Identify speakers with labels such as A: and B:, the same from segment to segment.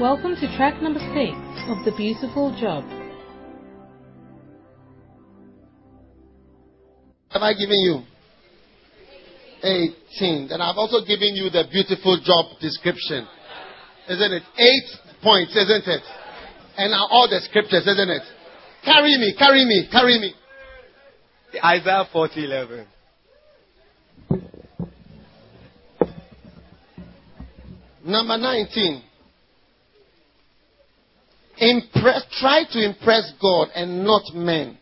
A: Welcome to track number six of The Beautiful Job.
B: Have I given you? 18. Then I've also given you the beautiful job description. Isn't it? Eight points, isn't it? And now all the scriptures, isn't it? Carry me, carry me, carry me.
C: Isaiah 40 11.
B: Number 19. Impress, try to impress God and not men.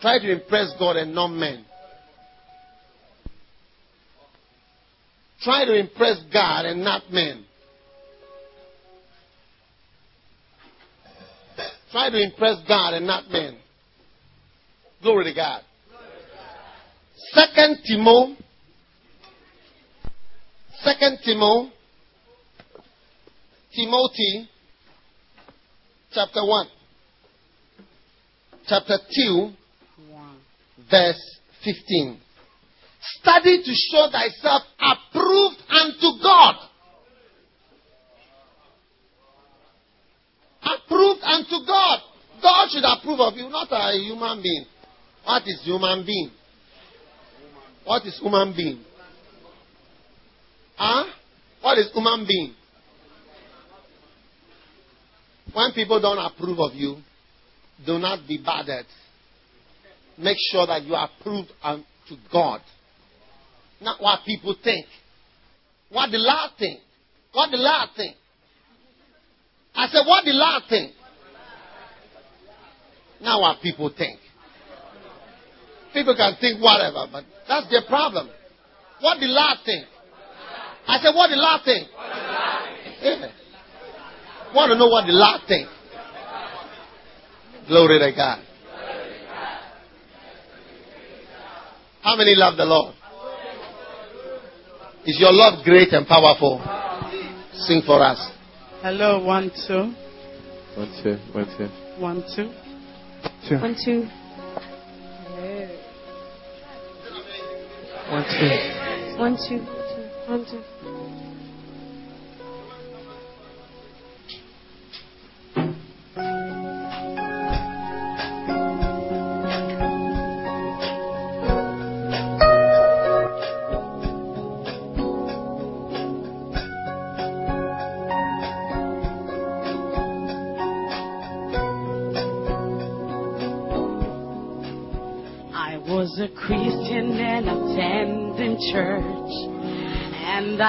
B: Try to impress God and not men. Try to impress God and not men. Try to impress God and not men. Glory to God. Second Timothy. Second Timothy. Timothy. Chapter 1. Chapter 2. Verse 15. Study to show thyself approved unto God. Approved unto God. God should approve of you, not a human being. What is human being? What is human being? Huh? What is human being? When people don't approve of you, do not be bothered. Make sure that you are approved unto God. Not what people think. What the Lord think. What the Lord think. I said, what the Lord think. Not what people think. People can think whatever, but that's their problem. What the Lord think. I said, what the Lord think. Yeah. Want to know what the Lord think. Glory to God. How many love the Lord? Is your love great and powerful? Sing for us.
D: Hello, one, two.
C: One, two, one, two.
D: One, two.
C: Two.
E: One, two.
C: One, two.
E: One, two. One, two.
D: I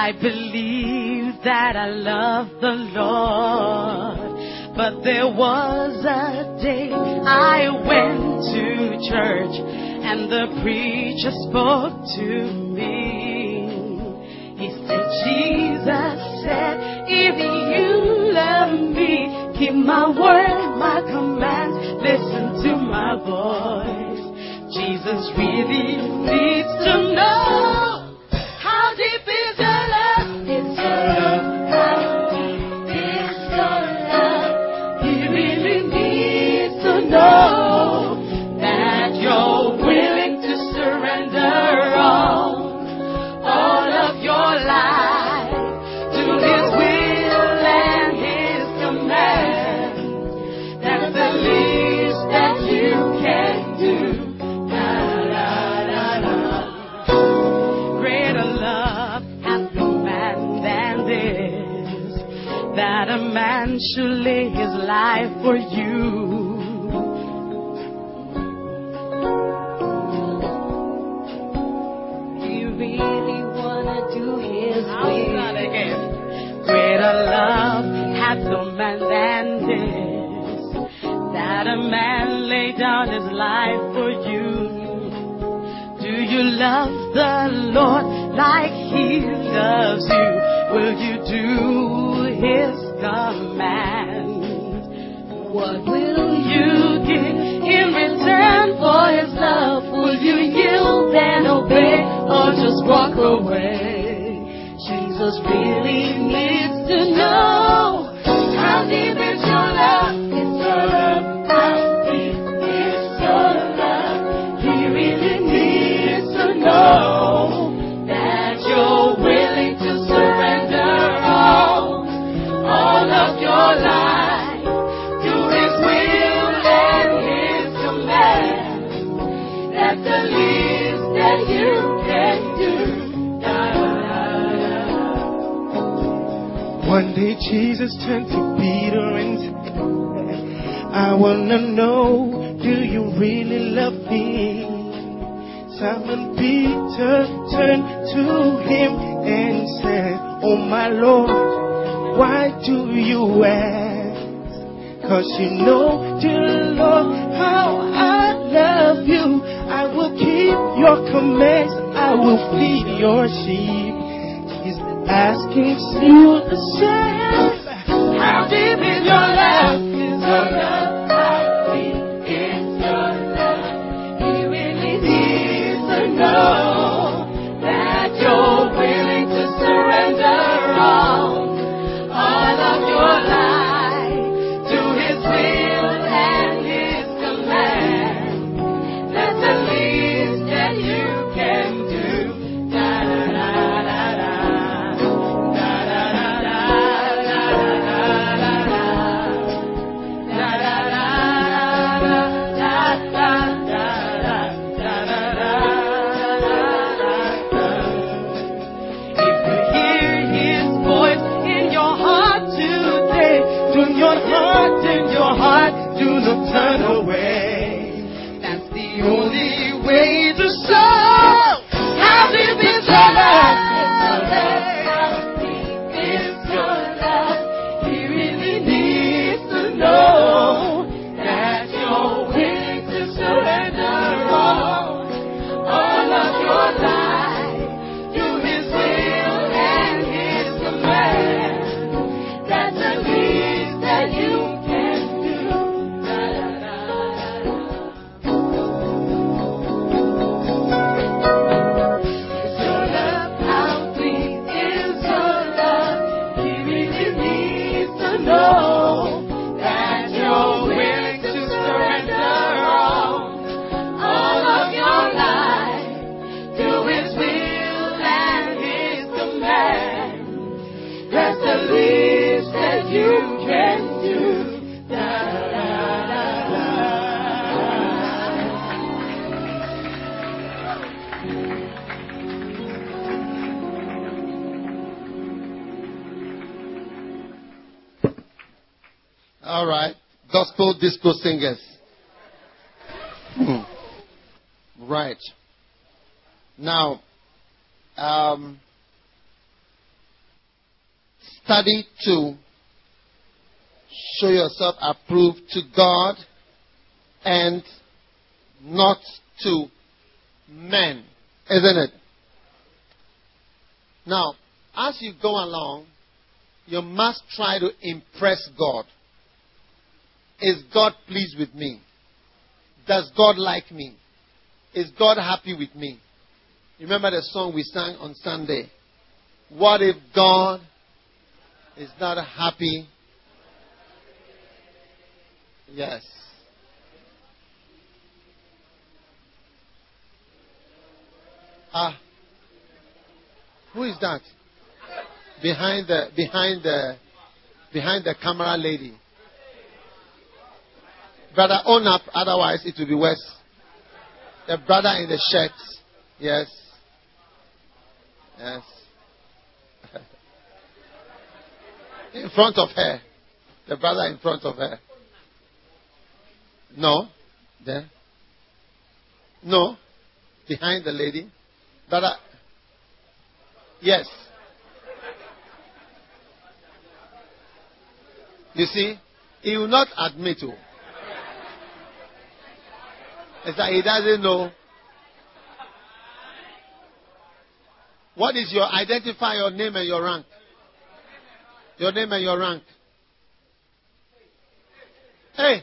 D: I believed that I loved the Lord. But there was a day I went to church, and the preacher spoke to me. He said, Jesus said, if you love me, keep my word, my commands, listen to my voice. Jesus really needs to know should lay his life for you.
E: You really wanna do His
D: I'll start again. Greater love hath no man than this, that a man lay down his life for you. Do you love the Lord like He loves you? Will you do Jesus really Jesus turned to Peter and said, I wanna know, do you really love me? Simon Peter turned to him and said, Oh my Lord, why do you ask? Cause you know, dear Lord, how I love you. I will keep your commands, I will feed your sheep. He's asking you the same.
B: Disco singers. Hmm. Right. Now, um, study to show yourself approved to God and not to men, isn't it? Now, as you go along, you must try to impress God. Is God pleased with me? Does God like me? Is God happy with me? Remember the song we sang on Sunday? What if God is not happy? Yes. Ah. Who is that? Behind the behind the behind the camera lady. Brother, own up, otherwise it will be worse. The brother in the shirt. Yes. Yes. in front of her. The brother in front of her. No. There. No. Behind the lady. Brother. Yes. You see, he will not admit to. That he doesn't know. What is your identify your name and your rank? Your name and your rank. Hey.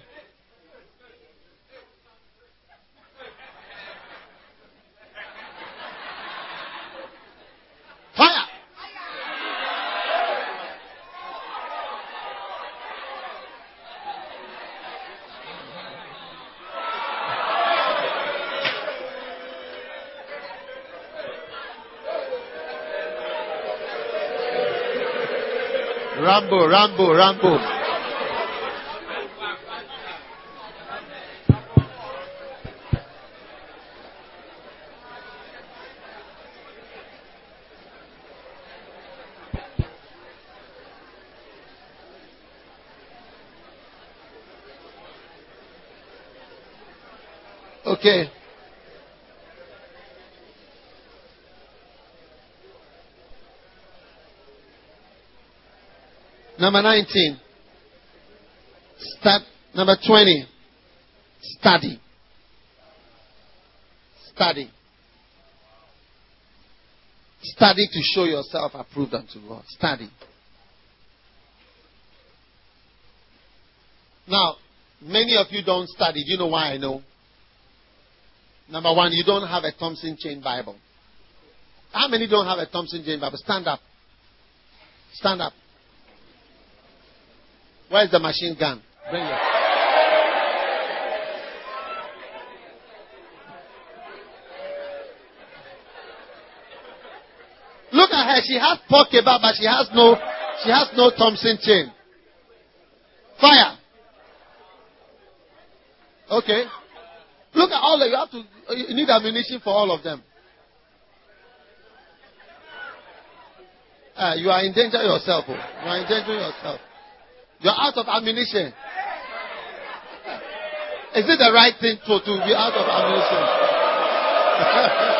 B: Rambo, Rambo, Rambo. Okay. Number 19. Start. Number 20. Study. Study. Study to show yourself approved unto God. Study. Now, many of you don't study. Do you know why I know? Number one, you don't have a Thompson Chain Bible. How many don't have a Thompson Chain Bible? Stand up. Stand up. Where's the machine gun? Bring it. Look at her. She has pork kebab, but she has no, she has no Thompson chain. Fire. Okay. Look at all of you have to. You need ammunition for all of them. Uh, you are in danger yourself. Oh. You are in danger yourself. You are out of ammunition. Is it the right thing to, to be out of ammunition?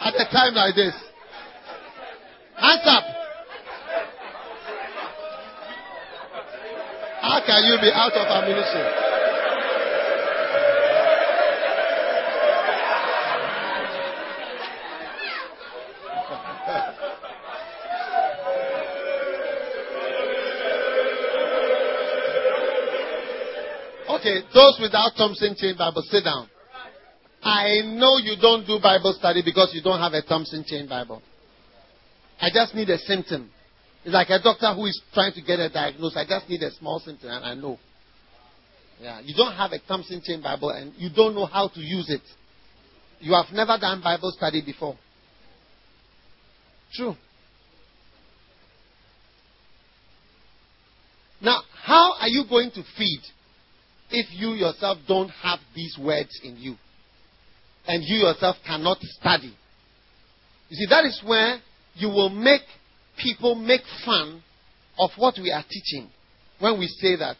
B: At a time like this. Hands up. How can you be out of ammunition? Okay, those without Thompson Chain Bible, sit down. I know you don't do Bible study because you don't have a Thompson Chain Bible. I just need a symptom. It's like a doctor who is trying to get a diagnosis. I just need a small symptom and I know. Yeah, you don't have a Thompson Chain Bible and you don't know how to use it. You have never done Bible study before. True. Now, how are you going to feed if you yourself don't have these words in you and you yourself cannot study. You see, that is where you will make people make fun of what we are teaching when we say that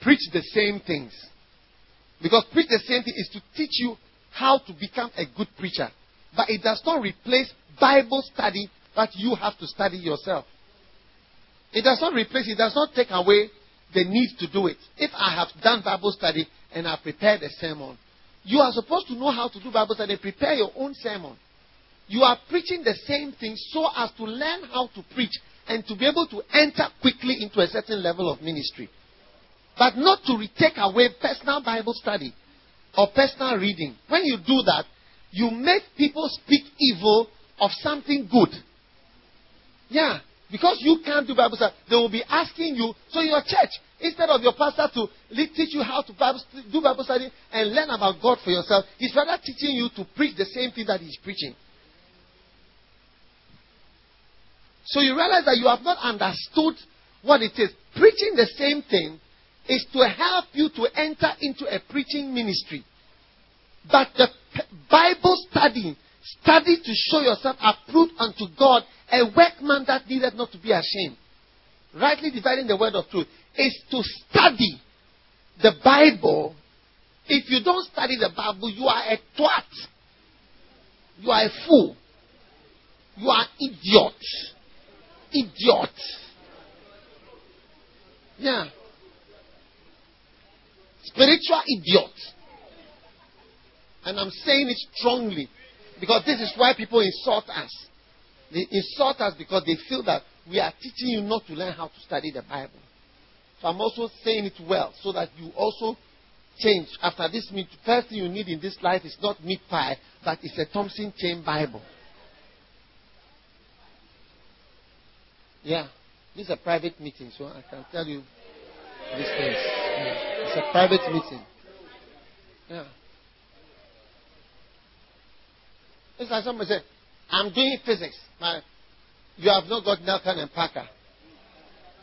B: preach the same things. Because preach the same thing is to teach you how to become a good preacher. But it does not replace Bible study that you have to study yourself. It does not replace, it does not take away the need to do it. If I have done Bible study and I've prepared a sermon, you are supposed to know how to do Bible study prepare your own sermon. You are preaching the same thing so as to learn how to preach and to be able to enter quickly into a certain level of ministry. But not to take away personal Bible study or personal reading. When you do that, you make people speak evil of something good. Yeah. Because you can't do Bible study, they will be asking you. So, your church, instead of your pastor to teach you how to Bible, do Bible study and learn about God for yourself, he's rather teaching you to preach the same thing that he's preaching. So, you realize that you have not understood what it is. Preaching the same thing is to help you to enter into a preaching ministry. But the Bible study, study to show yourself approved unto God a workman that needed not to be ashamed, rightly dividing the word of truth, is to study the Bible. If you don't study the Bible, you are a twat. You are a fool. You are idiot. Idiot. Yeah. Spiritual idiot. And I'm saying it strongly because this is why people insult us. They insult us because they feel that we are teaching you not to learn how to study the Bible. So I'm also saying it well so that you also change. After this meet, first thing you need in this life is not meat pie, but it's a Thompson Chain Bible. Yeah. This is a private meeting, so I can tell you these things. Yeah. It's a private meeting. Yeah. It's like somebody said, I'm doing physics. My, you have not got Nelkon and Parker.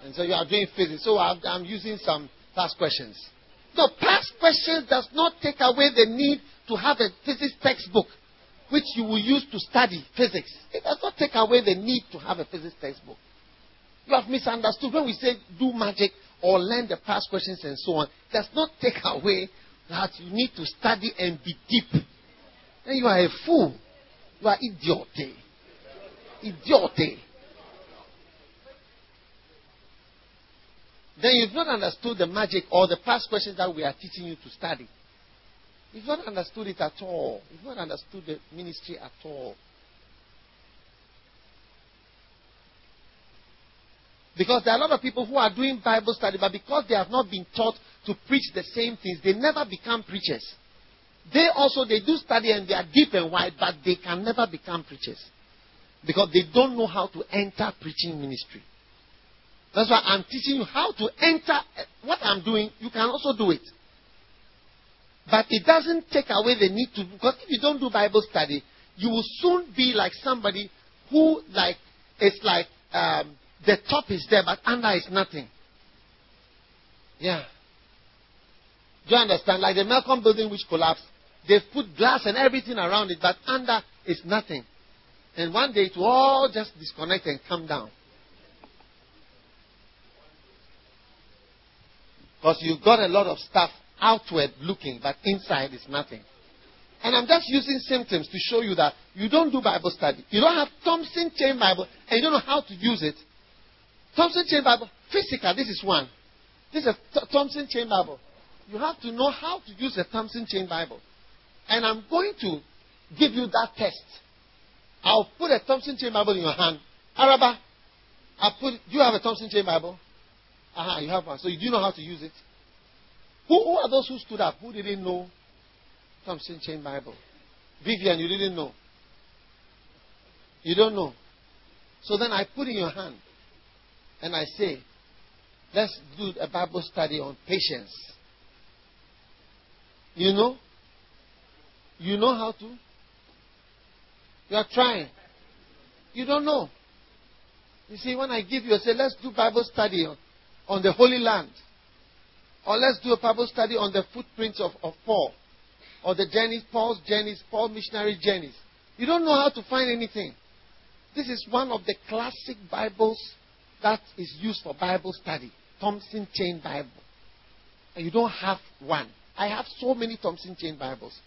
B: And so you are doing physics. So I'm, I'm using some past questions. No, past questions does not take away the need to have a physics textbook. which you will use to study physics. It does not take away the need to have a physics textbook. You have misunderstood. When we say do magic or learn the past questions and so on, does not take away that you need to study and be deep. Then you are a fool. You are idiot. Idiot. Then you've not understood the magic or the past questions that we are teaching you to study. You've not understood it at all. You've not understood the ministry at all. Because there are a lot of people who are doing Bible study, but because they have not been taught to preach the same things, they never become preachers. They also they do study and they are deep and wide, but they can never become preachers. Because they don't know how to enter preaching ministry. That's why I'm teaching you how to enter what I'm doing, you can also do it. But it doesn't take away the need to, because if you don't do Bible study, you will soon be like somebody who, like, it's like um, the top is there, but under is nothing. Yeah. Do you understand? Like the Melcom building which collapsed, they've put glass and everything around it, but under is nothing. And one day it will all just disconnect and come down. Because you've got a lot of stuff outward looking, but inside is nothing. And I'm just using symptoms to show you that you don't do Bible study. You don't have Thompson Chain Bible and you don't know how to use it. Thompson Chain Bible, physical, this is one. This is a Thompson Chain Bible. You have to know how to use a Thompson Chain Bible. And I'm going to give you that test. I'll put a Thompson Chain Bible in your hand. Araba, I put. Do you have a Thompson Chain Bible? Aha, you have one. So you do know how to use it. Who, who are those who stood up? Who didn't know Thompson Chain Bible? Vivian, you didn't know. You don't know. So then I put in your hand and I say, let's do a Bible study on patience. You know? You know how to? You are trying. You don't know. You see, when I give you, I say, let's do Bible study on, on the Holy Land. Or let's do a Bible study on the footprints of, of Paul. Or the journeys, Paul's journeys, Paul's missionary journeys. You don't know how to find anything. This is one of the classic Bibles that is used for Bible study. Thompson Chain Bible. And you don't have one. I have so many Thompson Chain Bibles.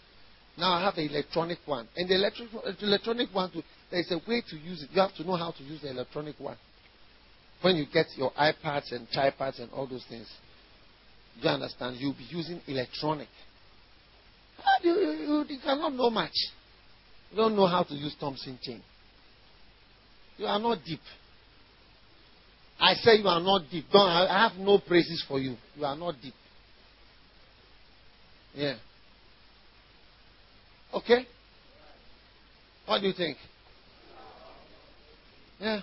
B: Now I have the electronic one. And the electronic, electronic one, too, there's a way to use it. You have to know how to use the electronic one. When you get your iPads and tripods and all those things. You understand? You'll be using electronic. Ah, you, you, you, cannot know much. You don't know how to use Thompson chain. You are not deep. I say you are not deep. Don't, I have no praises for you. You are not deep. Yeah. Okay? What do you think? Yeah.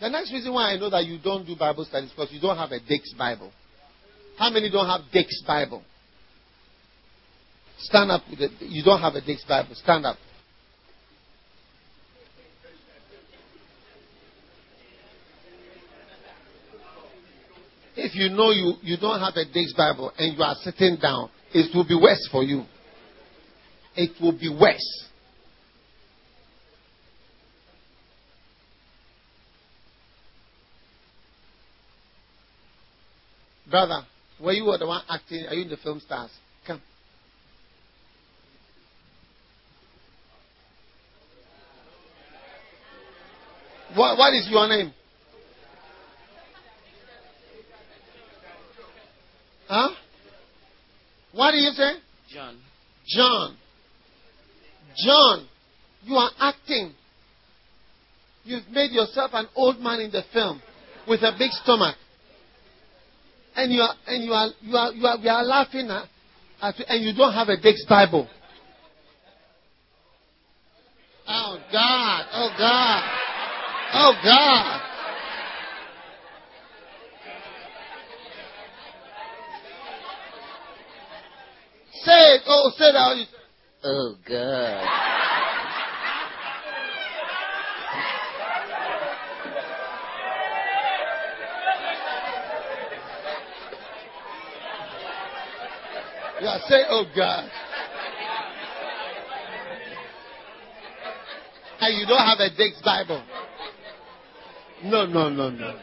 B: The next reason why I know that you don't do Bible studies because you don't have a Dake's Bible. How many don't have Dake's Bible? Stand up. You don't have a Dake's Bible. Stand up. If you know you, you don't have a Dake's Bible and you are sitting down, it will be worse for you. It will be worse. Brother, were you the one acting? Are you in the film stars? Come. What, what is your name? Huh? What do you say?
F: John.
B: John. John, you are acting. You've made yourself an old man in the film with a big stomach and you are and you are you are you are we are laughing at, at and you don't have a Dake's Bible. Oh God! Oh God! Oh God! said, go sit down. you. said, oh, God. yeah, say, oh, God. And you don't have a Dick's Bible. No, no, no, no.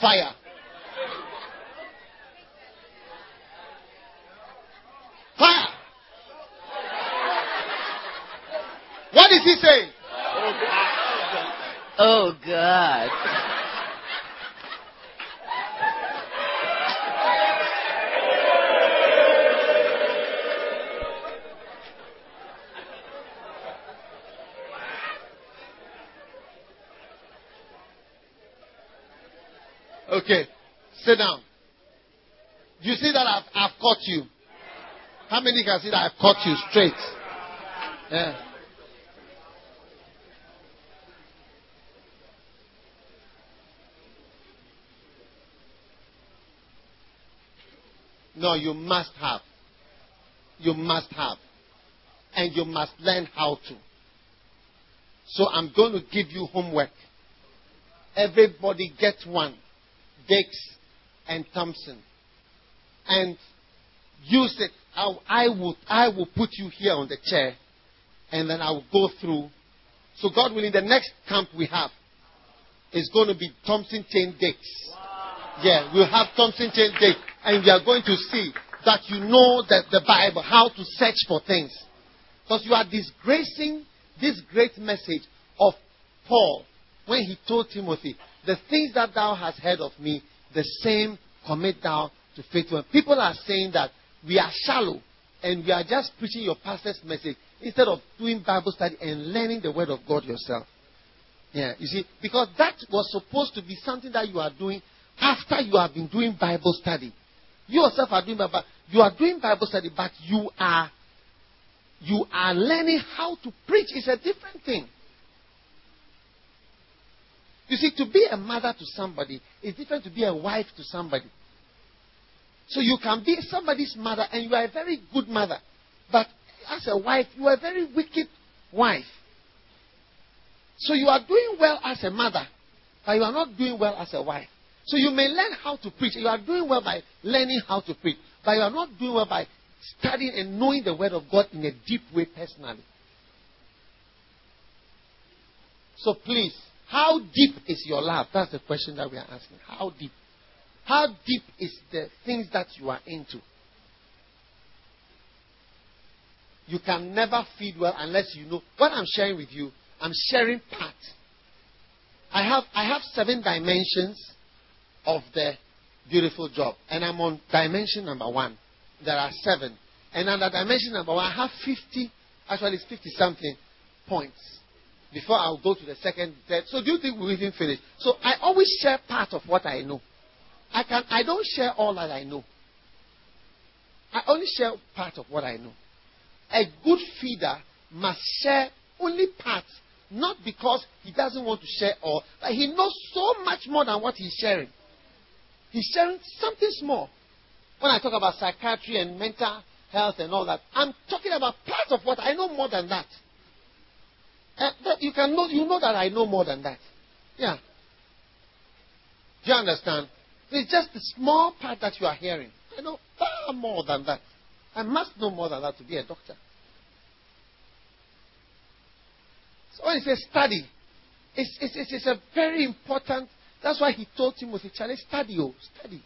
B: Fire. Is he saying?
D: Oh, God.
B: Okay, sit down. You see that I've, I've caught you. How many can see that I've caught you straight? Yeah. No, you must have. You must have. And you must learn how to. So I'm going to give you homework. Everybody get one. Dix and Thompson. And use it. I, I, will, I will put you here on the chair and then I will go through. So, God willing, the next camp we have is going to be Thompson Chain Dix. Yeah, we'll have Thompson Chain Dix. And we are going to see that you know that the Bible, how to search for things. Because you are disgracing this great message of Paul when he told Timothy, The things that thou hast heard of me, the same commit thou to faithful. People are saying that we are shallow and we are just preaching your pastor's message instead of doing Bible study and learning the word of God yourself. Yeah, you see, because that was supposed to be something that you are doing after you have been doing Bible study. You yourself are doing Bible, you are doing Bible study, but you are you are learning how to preach. It's a different thing. You see, to be a mother to somebody is different to be a wife to somebody. So you can be somebody's mother and you are a very good mother. But as a wife, you are a very wicked wife. So you are doing well as a mother, but you are not doing well as a wife. So you may learn how to preach. You are doing well by learning how to preach, but you are not doing well by studying and knowing the Word of God in a deep way personally. So please, how deep is your love? That's the question that we are asking. How deep? How deep is the things that you are into? You can never feed well unless you know. What I'm sharing with you, I'm sharing part. I have, I have seven dimensions of the beautiful job, and I'm on dimension number one. There are seven. And under dimension number one, I have 50, actually, it's 50 something points before I'll go to the second, third. So do you think we'll even finish? So I always share part of what I know. I can I don't share all that I know. I only share part of what I know. A good feeder must share only part, not because he doesn't want to share all, but he knows so much more than what he's sharing. He's sharing something small. When I talk about psychiatry and mental health and all that, I'm talking about part of what I know more than that. You can know, you know that I know more than that. Yeah. Do you understand? It's just the small part that you are hearing. I know far more than that. I must know more than that to be a doctor. So when he says study, it's, it's, it's, a very important. That's why he told Timothy, Charlie, study, oh, study.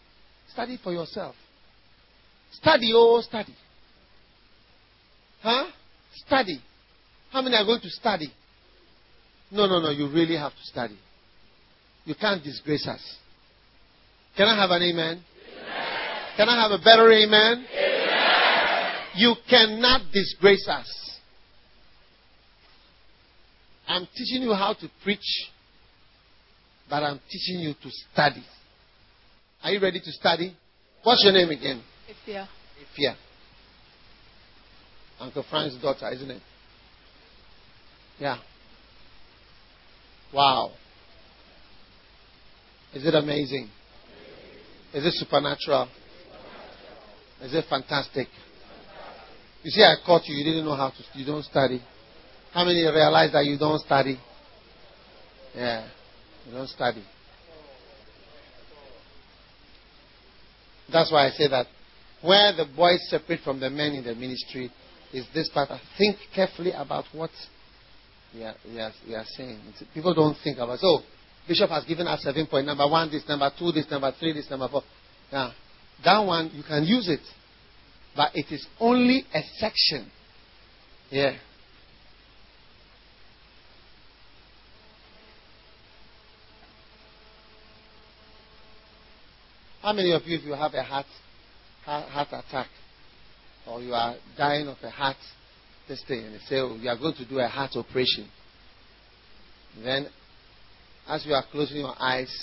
B: Study for yourself. Study, oh, study. Huh? Study. How many are going to study? No, no, no. You really have to study. You can't disgrace us. Can I have an amen? amen. Can I have a better amen? amen? You cannot disgrace us. I'm teaching you how to preach, but I'm teaching you to study. Are you ready to study? What's your name again?
F: Ifia.
B: Ifia. Uncle Frank's daughter, isn't it? Yeah. Wow. Is it amazing? Is it supernatural? Is it fantastic? You see, I caught you. You didn't know how to. You don't study. How many realize that you don't study? Yeah, you don't study. That's why I say that where the boys separate from the men in the ministry is this part. Think carefully about what we are, are, are saying. People don't think about so Bishop has given us seven point number one, this number two, this number three, this number four. Now, that one you can use it, but it is only a section. Yeah. How many of you, if you have a heart, heart, attack, or you are dying of a heart, this thing, and they say, oh, you are going to do a heart operation. Then, as you are closing your eyes,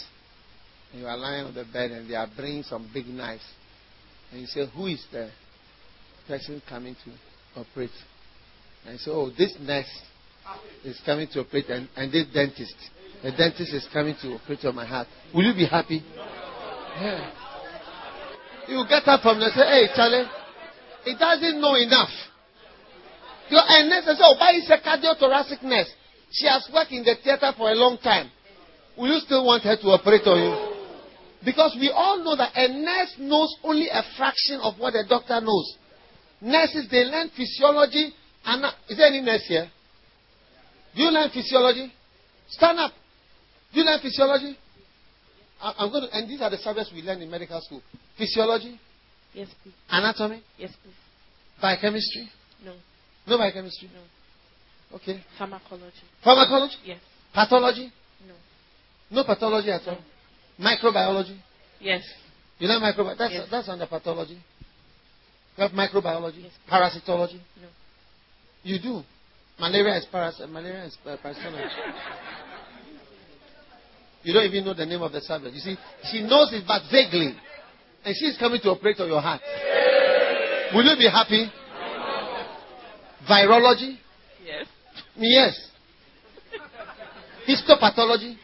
B: and you are lying on the bed, and they are bringing some big knives, and you say, who is the person coming to operate? And you say, oh, this nurse is coming to operate, and, and this dentist, the dentist is coming to operate on my heart. Will you be happy? Yeah. You get up from there and say, hey, Charlie, it doesn't know enough. Your says, oh, why is a cardiothoracic nurse? She has worked in the theater for a long time. Will you still want her to operate on you? Because we all know that a nurse knows only a fraction of what a doctor knows. Nurses, they learn physiology. And is there any nurse here? Do you learn physiology? Stand up. Do you learn physiology? I'm going to, and these are the subjects we learn in medical school: physiology,
D: Yes, please.
B: anatomy,
D: Yes, please.
B: biochemistry.
D: No.
B: No biochemistry.
D: No.
B: Okay.
D: Pharmacology.
B: Pharmacology,
D: Yes.
B: pathology.
D: No.
B: No pathology at all. Microbiology.
D: Yes.
B: You know microbiology. That's
D: Yes.
B: that's under pathology. You have microbiology,
D: Yes.
B: parasitology.
D: No.
B: You do. Malaria is paras. Malaria is uh, parasitology. You don't even know the name of the subject. You see, she knows it, but vaguely, and she's coming to operate on your heart. Will you be happy? Virology.
D: Yes.
B: Yes. Histopathology.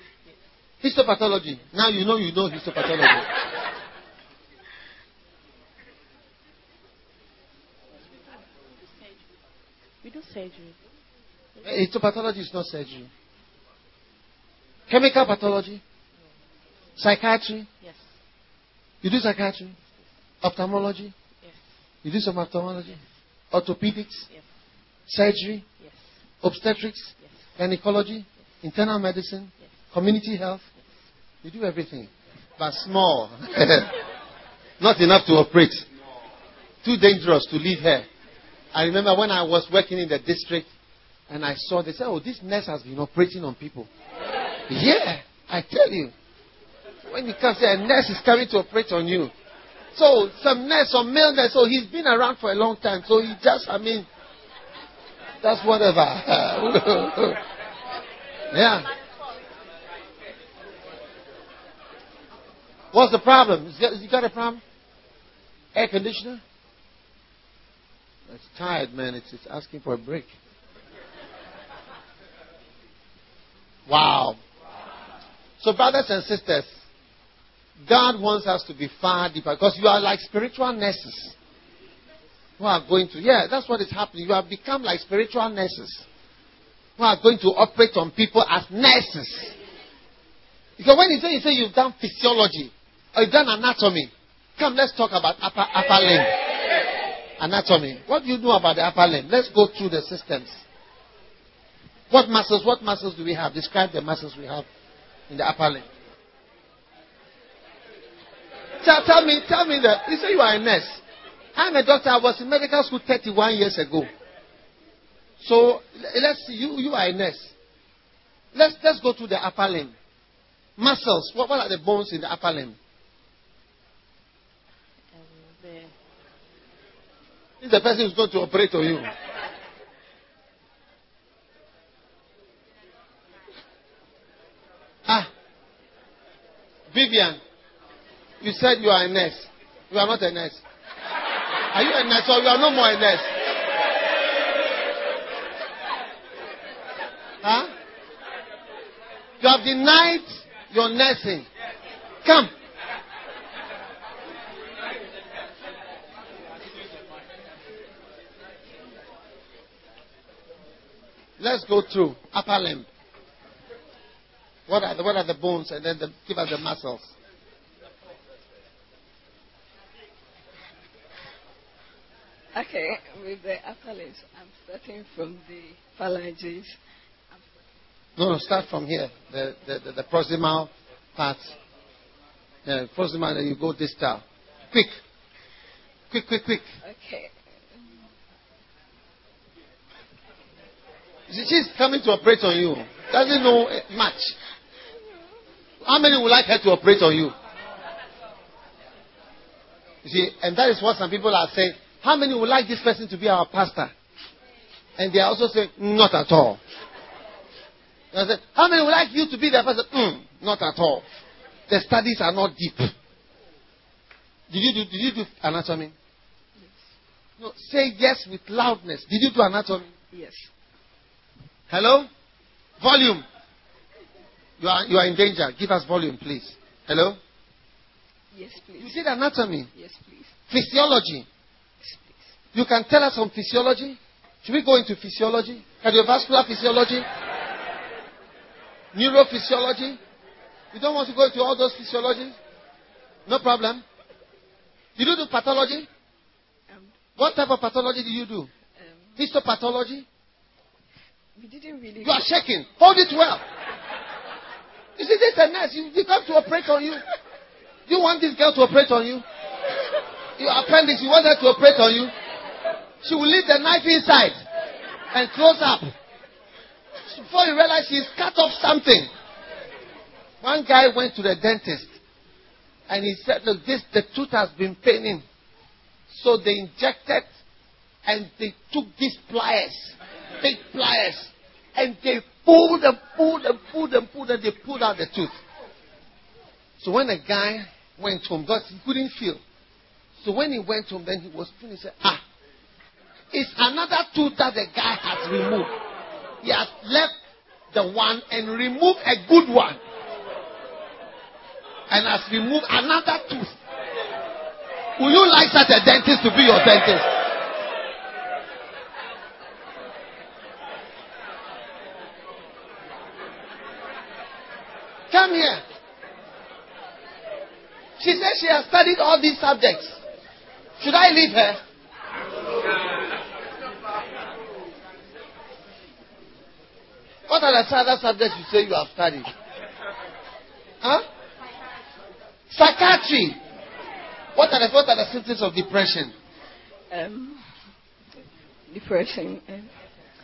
B: Histopathology. Now you know you know histopathology.
D: We do surgery.
B: Histopathology is not surgery. Chemical pathology. Psychiatry.
D: Yes.
B: You do psychiatry. Ophthalmology.
D: Yes.
B: You do some ophthalmology. Orthopedics.
D: Yes.
B: Surgery.
D: Yes.
B: Obstetrics.
D: Yes.
B: Gynecology. Internal medicine.
D: Yes.
B: Community health. You do everything. But small. Not enough to operate. Too dangerous to leave here. I remember when I was working in the district and I saw, they said, oh, this nurse has been operating on people. Yeah, I tell you. When you come say a nurse is coming to operate on you. So some nurse, some male nurse, so he's been around for a long time. So he just, I mean, that's whatever. yeah. What's the problem? You got a problem? Air conditioner? It's tired, man. It's, it's asking for a break. Wow. So, brothers and sisters, God wants us to be far deeper because you are like spiritual nurses who are going to, yeah, that's what is happening. You have become like spiritual nurses who are going to operate on people as nurses. Because when you say, you say you've done physiology or you've done anatomy, come, let's talk about upper, upper limb. Anatomy. What do you know about the upper limb? Let's go through the systems. What muscles, what muscles do we have? Describe the muscles we have in the upper limb. Tell, tell me, tell me that. You say you are a nurse. I'm a doctor. I was in medical school 31 years ago. So let's see. You, you are a nurse. Let's let's go to the upper limb. Muscles. What, what are the bones in the upper limb?
D: Um,
B: This is the person who's going to operate on you. Ah. Vivian, you said you are a nurse. You are not a nurse. Are you a nurse or you are no more a nurse? Huh? You have denied your nursing. Come. Let's go through upper limb. What are the, what are the bones and then the, give us the muscles.
F: Okay, with the upper limbs, I'm starting from the phalanges.
B: No, no, start from here. The, the, the, the proximal part. Yeah, proximal, then you go distal. Quick. Quick, quick, quick.
E: Okay.
B: She's coming to operate on you. Doesn't know eh, much. How many would like her to operate on you? You see, and that is what some people are saying. How many would like this person to be our pastor? And they are also saying, not at all. I said, how many would like you to be their pastor? Mm, not at all. The studies are not deep. Did you do, did you do anatomy? Yes. No, say yes with loudness. Did you do anatomy?
E: Yes.
B: Hello? Volume. You are, you are in danger. Give us volume, please. Hello?
E: Yes, please.
B: You did anatomy,
E: Yes, please.
B: physiology.
E: Yes, please.
B: You can tell us some physiology? Should we go into physiology? Cardiovascular physiology? Neurophysiology? You don't want to go into all those physiologies? No problem. Did you do pathology?
E: Um,
B: What type of pathology did you do?
E: um,
B: Histopathology?
E: we didn't really.
B: You are shaking. Hold it well. You see, this is a nurse. You, you come to operate on you. You want this girl to operate on you? Your appendix, you want her to operate on you? She will leave the knife inside and close up. Before you realize she's cut off something. One guy went to the dentist and he said, Look, this the tooth has been paining. So they injected and they took these pliers, big pliers, and they pulled and pulled and pulled and pulled and they pulled out the tooth. So when the guy went home, because he couldn't feel. So when he went home, then he was finished. He said, Ah, it's another tooth that the guy has removed. He has left the one and removed a good one. And has removed another tooth. Would you like such a dentist to be your dentist? Come here. She says she has studied all these subjects. Should I leave her? What are the other subjects you say you have studied? Huh? Psychiatry. What are the, what are the symptoms of depression?
E: Um, depression and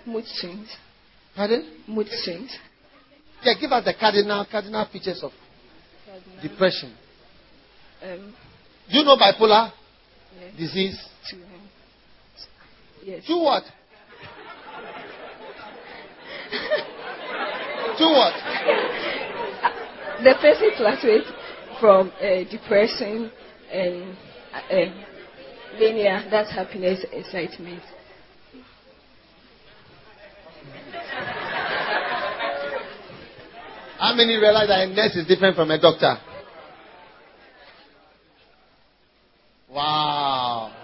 E: mood swings.
B: Pardon?
E: Mood swings.
B: Yeah, give us the cardinal cardinal features of depression.
E: Um,
B: Do you know bipolar
E: yeah,
B: disease?
E: to, um, yes.
B: To what? to what?
E: The person fluctuates from uh, depression and uh, mania, that's happiness, excitement.
B: How many realize that a nurse is different from a doctor? Wow.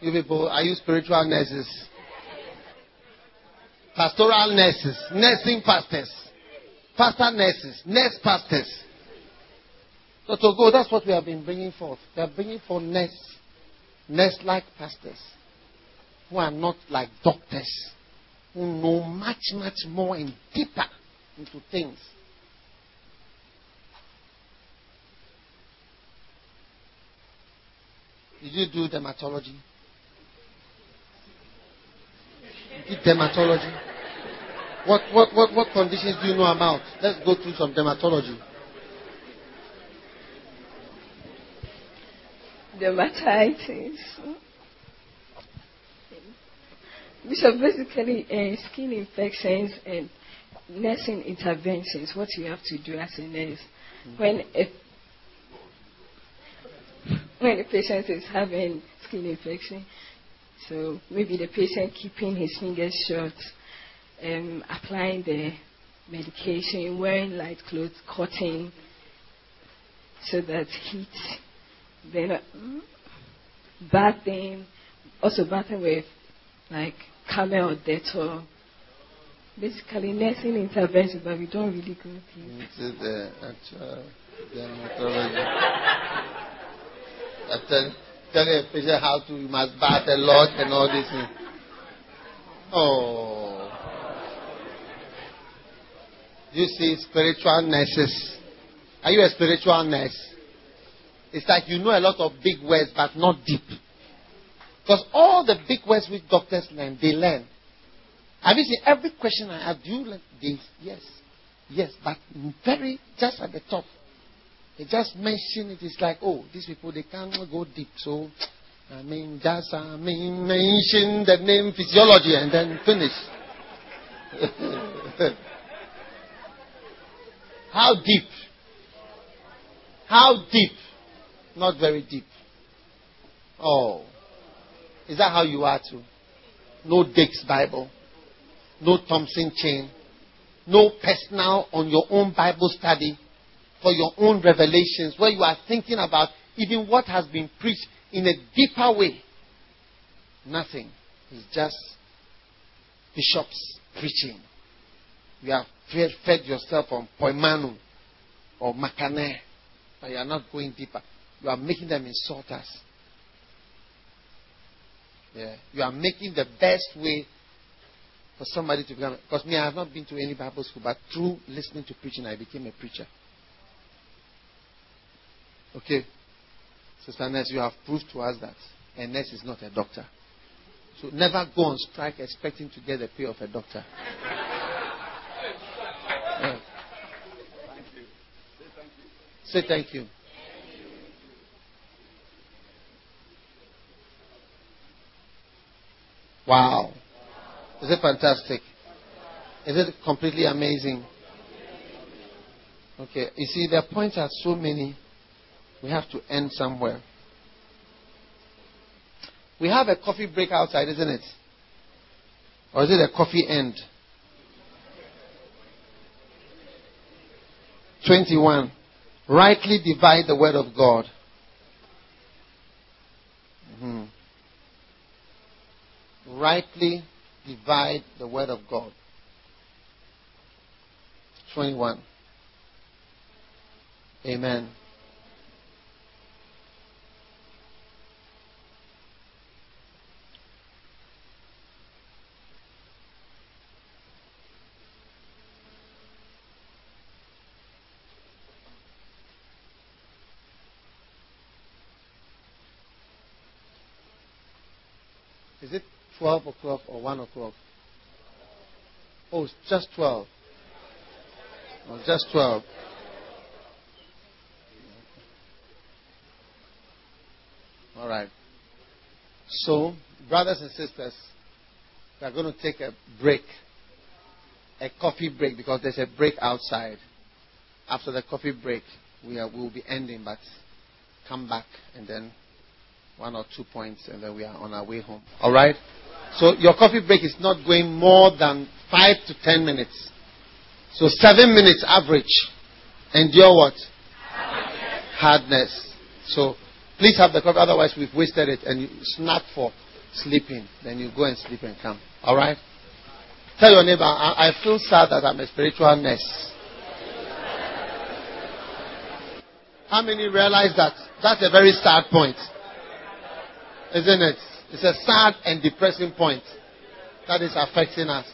B: You people, are you spiritual nurses? Pastoral nurses, nursing pastors, pastor nurses, nurse pastors. So to go, that's what we have been bringing forth. We are bringing forth nurse, nurse-like pastors who are not like doctors, who know much, much more and deeper into things. Did you do dermatology? You did dermatology? What, what, what, what conditions do you know about? Let's go through some dermatology.
E: dermatitis. Bishop, basically, uh, skin infections and nursing interventions, what you have to do as a nurse. When a, when a patient is having skin infection, so maybe the patient keeping his fingers short, um, applying the medication, wearing light clothes, cotton, so that heat then uh, bathing, also bathing with like camel or Dettol. Basically, nursing intervention, but we don't really go.
B: This is the actual dermatology. Tell, tell a patient how to, you must bath a lot and all this. Oh. You see, spiritual nurses. Are you a spiritual nurse? It's like you know a lot of big words, but not deep. Because all the big words which doctors learn, they learn. Have you seen every question I have? Do you learn this? Yes. Yes, but very just at the top. They just mention it. It's like, oh, these people they can't go deep. So, I mean, just I mean, mention the name physiology and then finish. How deep? How deep? Not very deep. Oh. Is that how you are too? No Dake's Bible. No Thompson chain. No personal on your own Bible study for your own revelations where you are thinking about even what has been preached in a deeper way. Nothing. It's just bishops preaching. You have fed, yourself on poimanu or makane, but you are not going deeper. You are making them insulters. Yeah. You are making the best way for somebody to become. Because me, I have not been to any Bible school, but through listening to preaching, I became a preacher. Okay. Sister Ness, you have proved to us that a nurse is not a doctor. So never go on strike expecting to get the pay of a doctor. Yeah. Say thank you. Wow. Is it fantastic? Is it completely amazing? Okay. You see, the points are so many. We have to end somewhere. We have a coffee break outside, isn't it? Or is it a coffee end? 21. Rightly divide the word of God. Mm-hmm. Rightly divide the word of God. 21. Amen. Is it 12 o'clock or 1 o'clock? Oh, it's just 12. Oh, just 12. All right. So, brothers and sisters, we are going to take a break, a coffee break, because there's a break outside. After the coffee break, we, are, we will be ending, but come back and then one or two points, and then we are on our way home. All right? So your coffee break is not going more than five to ten minutes. So seven minutes average. Endure what? Hardness. Hardness. So please have the coffee, otherwise we've wasted it, and you snap for sleeping. Then you go and sleep and come. All right? Tell your neighbor, I, I feel sad that I'm a spiritual nurse. How many realize that? That's a very sad point. Isn't it? It's a sad and depressing point that is affecting us.